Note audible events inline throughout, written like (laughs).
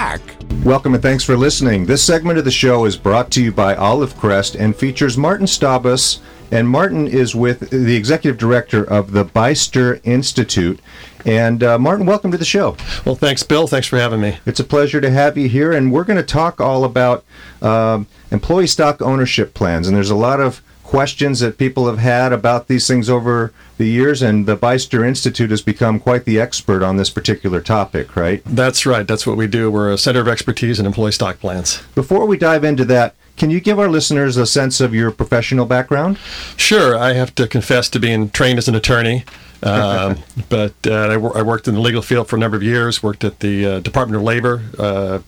Black. Welcome and thanks for listening. This segment of the show is brought to you by Olive Crest and features Martin Staubus. And Martin is with the executive director of the Beyster Institute. And uh, Martin, welcome to the show. Well, thanks, Bill. Thanks for having me. It's a pleasure to have you here. And we're going to talk all about um, employee stock ownership plans. And there's a lot of questions that people have had about these things over the years, and the Beyster Institute has become quite the expert on this particular topic, right? That's right. That's what we do. We're a center of expertise in employee stock plans. Before we dive into that, can you give our listeners a sense of your professional background? Sure. I have to confess to being trained as an attorney. um, (laughs) but uh, I, w- I worked in the legal field for a number of years. Worked at the uh, Department of Labor, uh,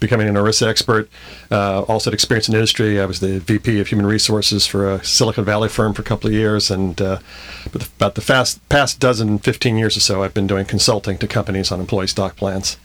becoming an ERISA expert. Uh, also had experience in industry. I was the VP of Human Resources for a Silicon Valley firm for a couple of years, and uh, but about the fast, past dozen, 15 years or so, I've been doing consulting to companies on employee stock plans.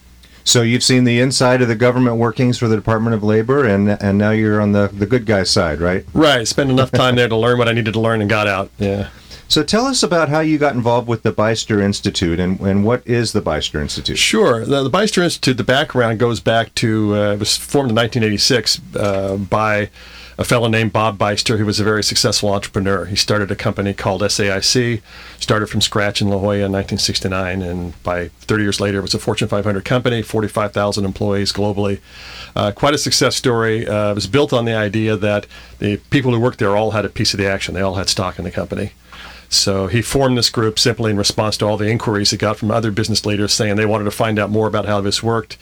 So you've seen the inside of the government workings for the Department of Labor, and and now you're on the the good guy side, right? Right. Spent enough time there to learn what I needed to learn and got out. Yeah. So tell us about how you got involved with the Beyster Institute and, and what is the Beyster Institute? Sure. The, the Beyster Institute, the background goes back to, uh, it was formed in 1986 uh, by a fellow named Bob Beyster, who was a very successful entrepreneur. He started a company called SAIC, started from scratch in La Jolla in 1969, and by 30 years later, it was a Fortune 500 company, 45,000 employees globally. Uh, quite a success story. Uh, it was built on the idea that the people who worked there all had a piece of the action. They all had stock in the company. So he formed this group simply in response to all the inquiries he got from other business leaders saying they wanted to find out more about how this worked,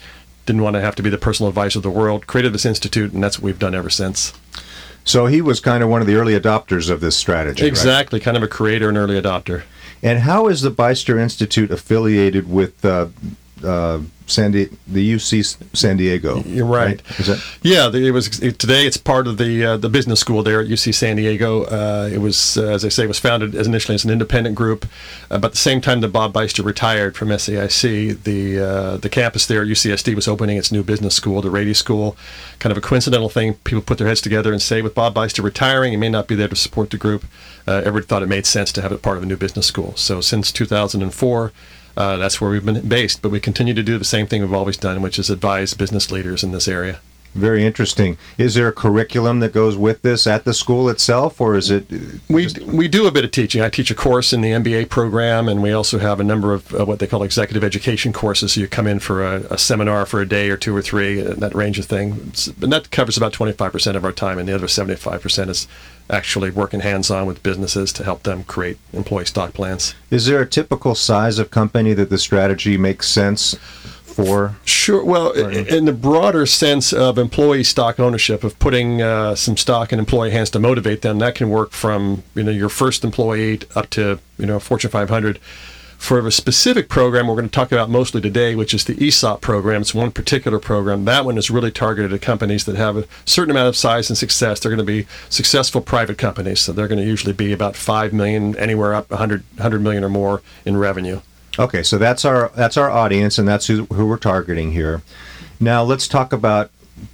didn't want to have to be the personal advisor of the world, created this institute, and that's what we've done ever since. So he was kind of one of the early adopters of this strategy. Exactly, right? kind of a creator and early adopter. And how is the Beyster Institute affiliated with uh, uh, San Di- the UC San Diego. You're right. right? That- yeah, it was it, today. It's part of the uh, the business school there at UC San Diego. Uh, it was, uh, as I say, was founded as initially as an independent group, uh, but at the same time that Bob Beyster retired from SAIC, the uh, the campus there at UCSD was opening its new business school, the Rady School. Kind of a coincidental thing. People put their heads together and say, with Bob Beyster retiring, he may not be there to support the group. Uh, everybody thought it made sense to have it part of a new business school. So since 2004 uh, that's where we've been based. But we continue to do the same thing we've always done, which is advise business leaders in this area. Very interesting. Is there a curriculum that goes with this at the school itself, or is it? We we do a bit of teaching. I teach a course in the MBA program, and we also have a number of uh, what they call executive education courses. So you come in for a, a seminar for a day or two or three, and that range of thing. And that covers about twenty five percent of our time, and the other seventy five percent is actually working hands on with businesses to help them create employee stock plans. Is there a typical size of company that the strategy makes sense? For? Sure. Well, in the broader sense of employee stock ownership, of putting uh, some stock in employee hands to motivate them, that can work from you know your first employee up to you know Fortune 500. For a specific program we're going to talk about mostly today, which is the ESOP program, it's one particular program. That one is really targeted at companies that have a certain amount of size and success. They're going to be successful private companies, so they're going to usually be about five million, anywhere up 100, 100 million or more in revenue. Okay, so that's our that's our audience, and that's who, who we're targeting here. Now let's talk about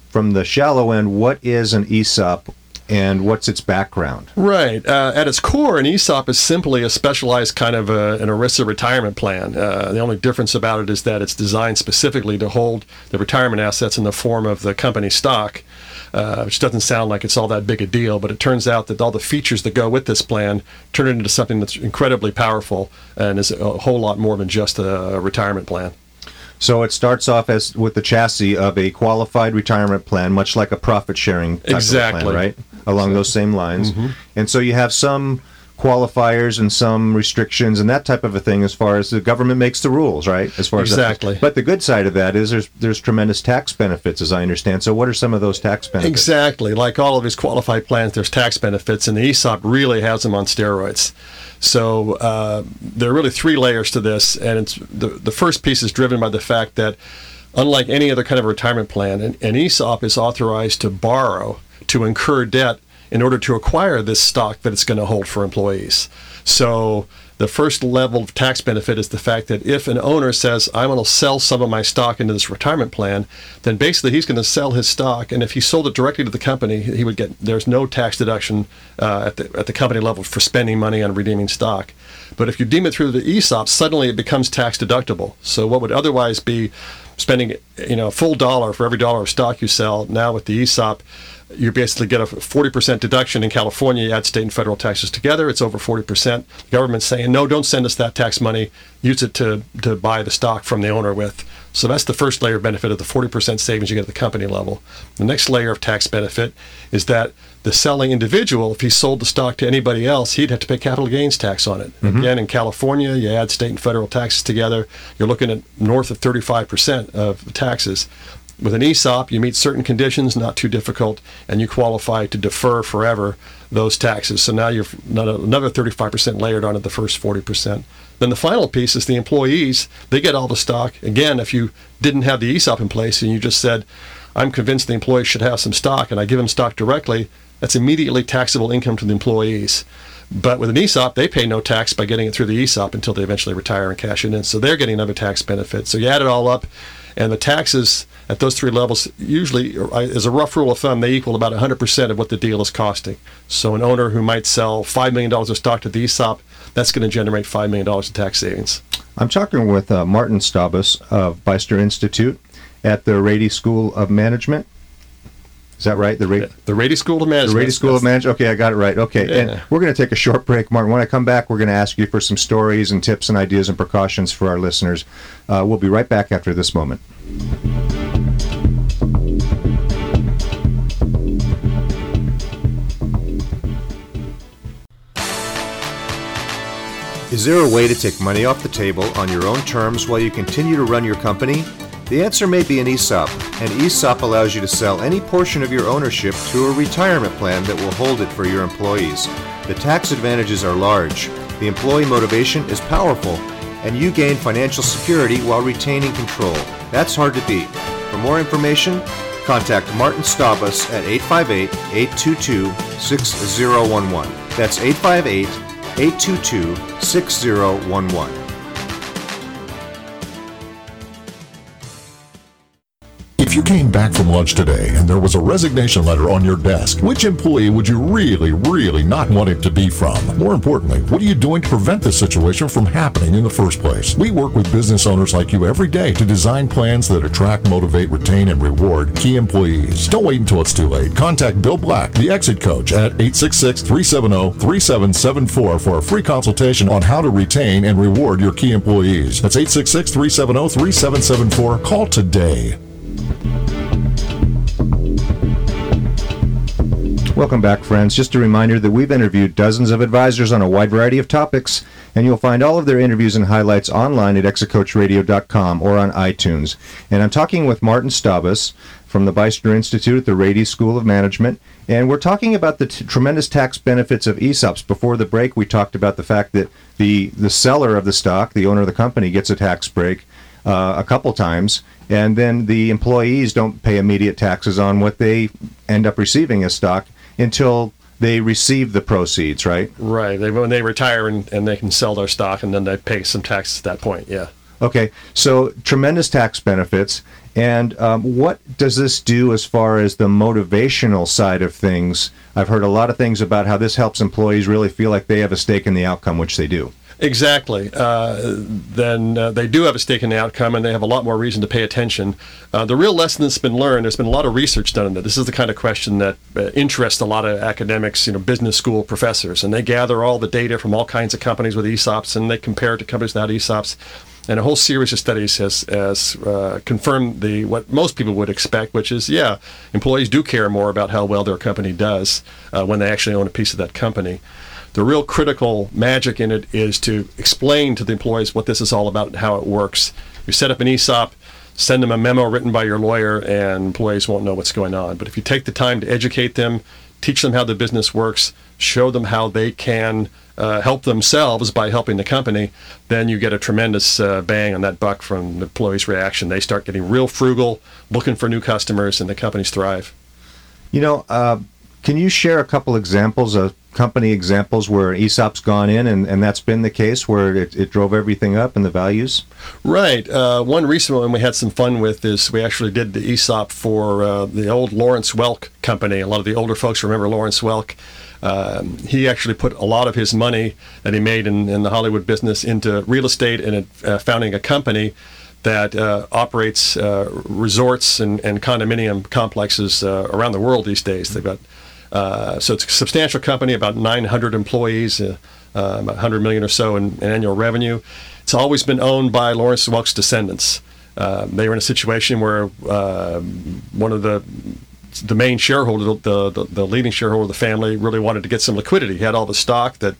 from the shallow end. What is an ESOP? and what's its background? Right. Uh, at its core, an ESOP is simply a specialized kind of a, an ERISA retirement plan. Uh, the only difference about it is that it's designed specifically to hold the retirement assets in the form of the company stock. Uh, which doesn't sound like it's all that big a deal, but it turns out that all the features that go with this plan turn it into something that's incredibly powerful and is a whole lot more than just a retirement plan. So it starts off as with the chassis of a qualified retirement plan, much like a profit sharing exactly plan, right? Along those same lines. Mm-hmm. And so you have some qualifiers and some restrictions and that type of a thing as far as the government makes the rules, right? As far exactly. as but the good side of that is there's there's tremendous tax benefits, as I understand. So what are some of those tax benefits? Exactly, like all of these qualified plans, there's tax benefits, and the ESOP really has them on steroids. So uh, there are really three layers to this, and it's the the first piece is driven by the fact that unlike any other kind of retirement plan, an, an ESOP is authorized to borrow to incur debt in order to acquire this stock that it's going to hold for employees. So the first level of tax benefit is the fact that if an owner says, I'm going to sell some of my stock into this retirement plan, then basically he's going to sell his stock. And if he sold it directly to the company, he would get, there's no tax deduction uh, at, the, at the company level for spending money on redeeming stock. But if you deem it through the ESOP, suddenly it becomes tax deductible. So what would otherwise be spending, you know, a full dollar for every dollar of stock you sell, now with the ESOP, you basically get a 40% deduction in California. You add state and federal taxes together, it's over 40%. The government's saying, no, don't send us that tax money. Use it to, to buy the stock from the owner with. So that's the first layer of benefit of the 40% savings you get at the company level. The next layer of tax benefit is that the selling individual, if he sold the stock to anybody else, he'd have to pay capital gains tax on it. Mm-hmm. Again, in California, you add state and federal taxes together, you're looking at north of 35% of taxes. With an ESOP, you meet certain conditions, not too difficult, and you qualify to defer forever those taxes. So now you're another 35% layered onto the first 40%. Then the final piece is the employees. They get all the stock. Again, if you didn't have the ESOP in place and you just said, I'm convinced the employees should have some stock, and I give them stock directly, that's immediately taxable income to the employees. But with an ESOP, they pay no tax by getting it through the ESOP until they eventually retire and cash it in. So they're getting another tax benefit. So you add it all up, and the taxes at those three levels usually, as a rough rule of thumb, they equal about 100% of what the deal is costing. So an owner who might sell $5 million of stock to the ESOP, that's going to generate $5 million in tax savings. I'm talking with uh, Martin Staubus of Beyster Institute at the Rady School of Management. Is that right? The, Ra- the Rady School of Management. The Rady School of Management. Okay, I got it right. Okay, yeah. and we're going to take a short break, Martin. When I come back, we're going to ask you for some stories and tips and ideas and precautions for our listeners. Uh, we'll be right back after this moment. Is there a way to take money off the table on your own terms while you continue to run your company? The answer may be an ESOP. An ESOP allows you to sell any portion of your ownership to a retirement plan that will hold it for your employees. The tax advantages are large, the employee motivation is powerful, and you gain financial security while retaining control. That's hard to beat. For more information, contact Martin Staubus at 858 822 6011. That's 858 822 6011. Came back from lunch today and there was a resignation letter on your desk, which employee would you really, really not want it to be from? More importantly, what are you doing to prevent this situation from happening in the first place? We work with business owners like you every day to design plans that attract, motivate, retain, and reward key employees. Don't wait until it's too late. Contact Bill Black, the exit coach, at 866 370 3774 for a free consultation on how to retain and reward your key employees. That's 866 370 3774. Call today. Welcome back, friends. Just a reminder that we've interviewed dozens of advisors on a wide variety of topics, and you'll find all of their interviews and highlights online at exitcoachradio.com or on iTunes. And I'm talking with Martin Staubus from the Beyster Institute at the Rady School of Management, and we're talking about the t- tremendous tax benefits of ESOPs. Before the break, we talked about the fact that the, the seller of the stock, the owner of the company, gets a tax break uh, a couple times, and then the employees don't pay immediate taxes on what they end up receiving as stock until they receive the proceeds, right? Right. They, when they retire and, and they can sell their stock and then they pay some taxes at that point. Yeah. Okay. So tremendous tax benefits. And um, what does this do as far as the motivational side of things? I've heard a lot of things about how this helps employees really feel like they have a stake in the outcome, which they do. Exactly. Uh, then uh, they do have a stake in the outcome, and they have a lot more reason to pay attention. Uh, the real lesson that's been learned, there's been a lot of research done on that. This is the kind of question that uh, interests a lot of academics, you know, business school professors, and they gather all the data from all kinds of companies with ESOPs, and they compare it to companies without ESOPs. And a whole series of studies has, has uh, confirmed the what most people would expect, which is, yeah, employees do care more about how well their company does uh, when they actually own a piece of that company the real critical magic in it is to explain to the employees what this is all about and how it works. You set up an ESOP, send them a memo written by your lawyer, and employees won't know what's going on. But if you take the time to educate them, teach them how the business works, show them how they can uh, help themselves by helping the company, then you get a tremendous uh, bang on that buck from the employees' reaction. They start getting real frugal, looking for new customers, and the companies thrive. You know, uh, can you share a couple examples of company examples where ESOP's gone in and, and that's been the case where it, it drove everything up and the values? Right. Uh, one recent one we had some fun with is we actually did the ESOP for uh, the old Lawrence Welk company. A lot of the older folks remember Lawrence Welk. Um, he actually put a lot of his money that he made in, in the Hollywood business into real estate and uh, founding a company that uh, operates uh, resorts and, and, condominium complexes uh, around the world these days. They've got uh, so it's a substantial company, about 900 employees, uh, uh, about 100 million or so in, in, annual revenue. It's always been owned by Lawrence Welk's descendants. they were in a situation where one of the the main shareholder, the, the, the leading shareholder of the family, really wanted to get some liquidity. He had all the stock that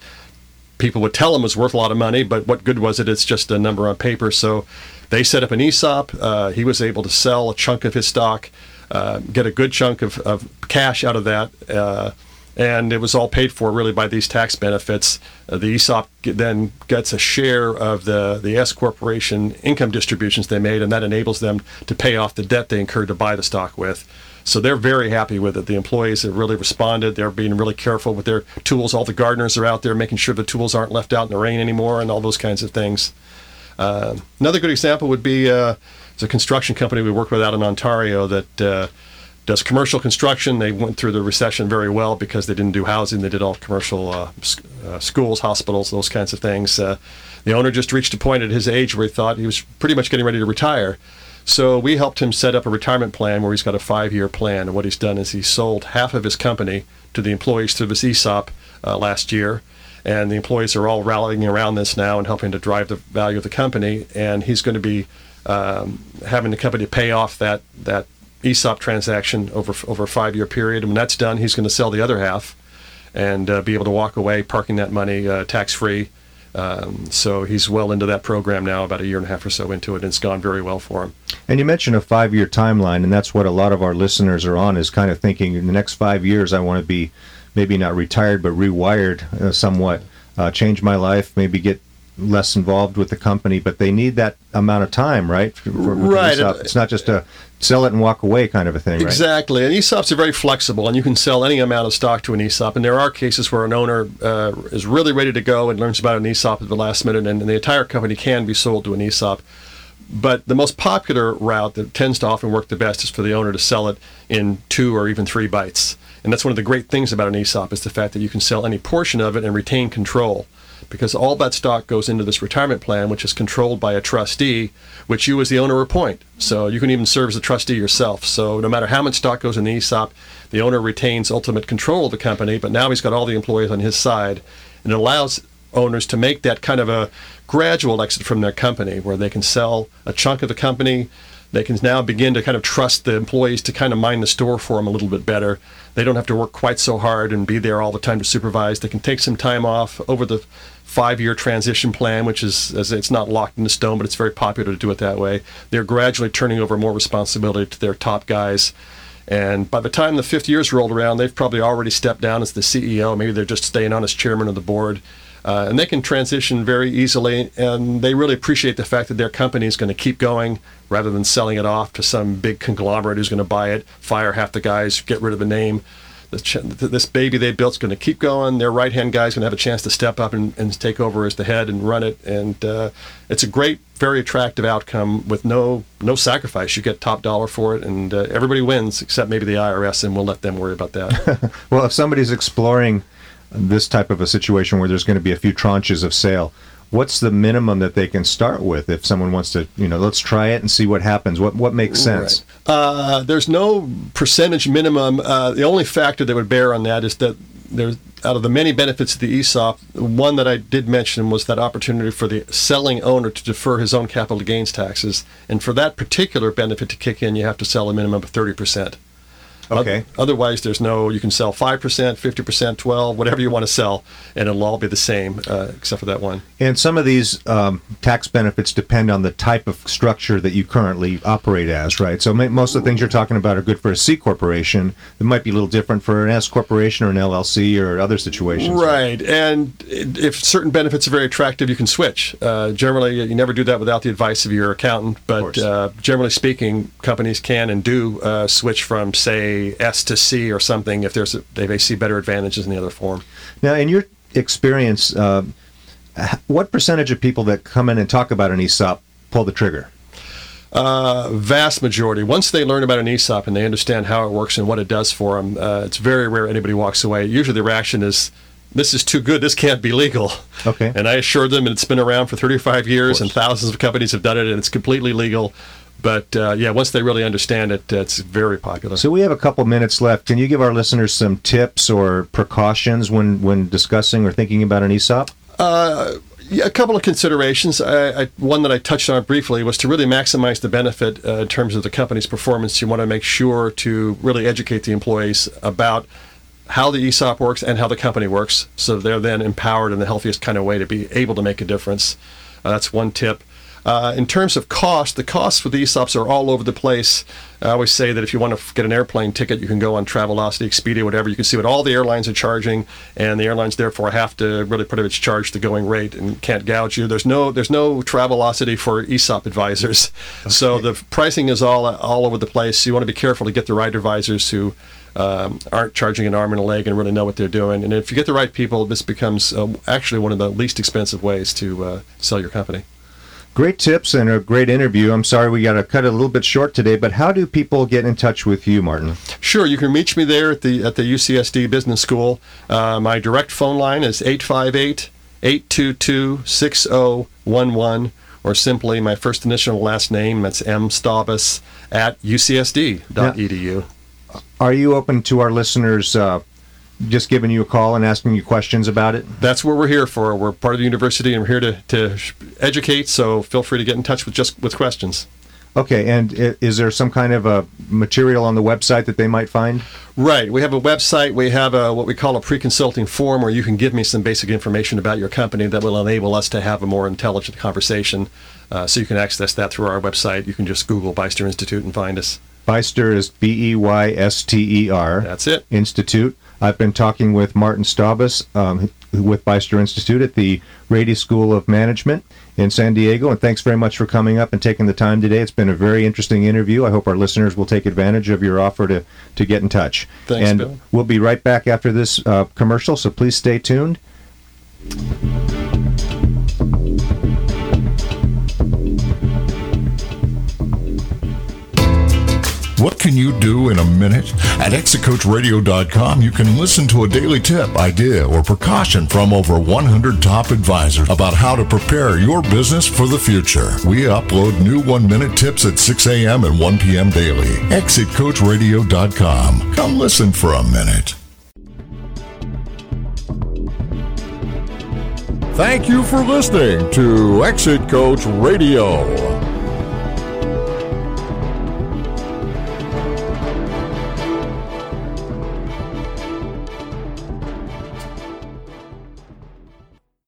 people would tell him was worth a lot of money, but what good was it? It's just a number on paper. So they set up an ESOP. Uh, he was able to sell a chunk of his stock, uh, get a good chunk of, of cash out of that. Uh, and it was all paid for really by these tax benefits. Uh, the ESOP then gets a share of the, the S corporation income distributions they made, and that enables them to pay off the debt they incurred to buy the stock with. So they're very happy with it. The employees have really responded. They're being really careful with their tools. All the gardeners are out there making sure the tools aren't left out in the rain anymore and all those kinds of things. Uh, another good example would be uh, it's a construction company we work with out in Ontario that uh, does commercial construction. They went through the recession very well because they didn't do housing. They did all commercial uh, uh, schools, hospitals, those kinds of things. Uh, the owner just reached a point at his age where he thought he was pretty much getting ready to retire. So we helped him set up a retirement plan where he's got a five-year plan. And what he's done is he sold half of his company to the employees through his ESOP uh, last year. And the employees are all rallying around this now and helping to drive the value of the company. And he's going to be um, having the company pay off that that ESOP transaction over over a five-year period. And when that's done, he's going to sell the other half and uh, be able to walk away, parking that money uh, tax-free um, so he's well into that program now, about a year and a half or so into it, and it's gone very well for him. And you mentioned a five-year timeline, and that's what a lot of our listeners are on, is kind of thinking in the next five years I want to be maybe not retired, but rewired uh, somewhat, uh, change my life, maybe get less involved with the company, but they need that amount of time, right? For, for right. It's not just a sell it and walk away kind of a thing, right? Exactly. And ESOPs are very flexible, and you can sell any amount of stock to an ESOP. And there are cases where an owner uh, is really ready to go and learns about an ESOP at the last minute, and, and the entire company can be sold to an ESOP. But the most popular route that tends to often work the best is for the owner to sell it in two or even three bites. And that's one of the great things about an ESOP is the fact that you can sell any portion of it and retain control because all that stock goes into this retirement plan, which is controlled by a trustee, which you as the owner appoint. So you can even serve as a trustee yourself. So no matter how much stock goes in the ESOP, the owner retains ultimate control of the company, but now he's got all the employees on his side, and it allows owners to make that kind of a gradual exit from their company where they can sell a chunk of the company they can now begin to kind of trust the employees to kind of mind the store for them a little bit better. They don't have to work quite so hard and be there all the time to supervise. They can take some time off over the five-year transition plan, which is it's not locked in the stone, but it's very popular to do it that way. They're gradually turning over more responsibility to their top guys. And by the time the fifth year's rolled around, they've probably already stepped down as the CEO. Maybe they're just staying on as chairman of the board. Uh, and they can transition very easily, and they really appreciate the fact that their company is going to keep going rather than selling it off to some big conglomerate who's going to buy it, fire half the guys, get rid of the name. This baby they built is going to keep going. Their right hand guy is going to have a chance to step up and, and take over as the head and run it. And uh, it's a great, very attractive outcome with no no sacrifice. You get top dollar for it, and uh, everybody wins except maybe the IRS, and we'll let them worry about that. (laughs) well, if somebody's exploring this type of a situation where there's going to be a few tranches of sale what's the minimum that they can start with if someone wants to you know let's try it and see what happens what what makes sense right. uh, there's no percentage minimum uh, the only factor that would bear on that is that there's out of the many benefits of the ESOP, one that I did mention was that opportunity for the selling owner to defer his own capital gains taxes. And for that particular benefit to kick in, you have to sell a minimum of 30%. Okay. Otherwise, there's no. You can sell five percent, fifty percent, twelve, whatever you want to sell, and it'll all be the same, uh, except for that one. And some of these um, tax benefits depend on the type of structure that you currently operate as, right? So most of the things you're talking about are good for a C corporation. It might be a little different for an S corporation or an LLC or other situations. Right, and if certain benefits are very attractive, you can switch. Uh, generally, you never do that without the advice of your accountant. But uh, generally speaking, companies can and do uh, switch from, say, S to C or something if there's a, they may see better advantages in the other form. Now, in your experience, uh, what percentage of people that come in and talk about an ESOP pull the trigger? Uh, vast majority. Once they learn about an ESOP and they understand how it works and what it does for them, uh, it's very rare anybody walks away. Usually the reaction is, "This is too good. This can't be legal." Okay. And I assure them, and it's been around for 35 years, and thousands of companies have done it, and it's completely legal. But uh, yeah, once they really understand it, uh, it's very popular. So we have a couple minutes left. Can you give our listeners some tips or precautions when, when discussing or thinking about an ESOP? Yeah, a couple of considerations. I, I, one that I touched on briefly was to really maximize the benefit uh, in terms of the company's performance. You want to make sure to really educate the employees about how the ESOP works and how the company works, so they're then empowered in the healthiest kind of way to be able to make a difference. Uh, that's one tip. Uh, in terms of cost, the costs for the ESOPs are all over the place. I always say that if you want to get an airplane ticket, you can go on Travelocity, Expedia, whatever. You can see what all the airlines are charging, and the airlines therefore have to really pretty much charge the going rate and can't gouge you. There's no there's no Travelocity for ESOP advisors, so the pricing is all all over the place. You want to be careful to get the right advisors who um, aren't charging an arm and a leg and really know what they're doing. And if you get the right people, this becomes uh, actually one of the least expensive ways to uh, sell your company. Great tips and a great interview. I'm sorry we got to cut it a little bit short today, but how do people get in touch with you, Martin? Sure, you can reach me there at the at the UCSD Business School. Uh, my direct phone line is 858-822-6011 or simply my first initial and last name, that's M Staubus at ucsd.edu. Are you open to our listeners uh, just giving you a call and asking you questions about it? That's what we're here for. We're part of the university and we're here to, to educate, so feel free to get in touch with just with questions. Okay, and is there some kind of a material on the website that they might find? Right. We have a website. We have a, what we call a pre-consulting form where you can give me some basic information about your company that will enable us to have a more intelligent conversation. Uh, so you can access that through our website. You can just Google Beyster Institute and find us. Beyster is B E Y S T E R. That's it. Institute. I've been talking with Martin Staubus um, with Beyster Institute at the Rady School of Management in San Diego. And thanks very much for coming up and taking the time today. It's been a very interesting interview. I hope our listeners will take advantage of your offer to, to get in touch. Thanks, and Bill. we'll be right back after this uh, commercial, so please stay tuned. What can you do in a minute? At exitcoachradio.com, you can listen to a daily tip, idea, or precaution from over 100 top advisors about how to prepare your business for the future. We upload new one minute tips at 6 a.m. and 1 p.m. daily. Exitcoachradio.com. Come listen for a minute. Thank you for listening to Exit Coach Radio.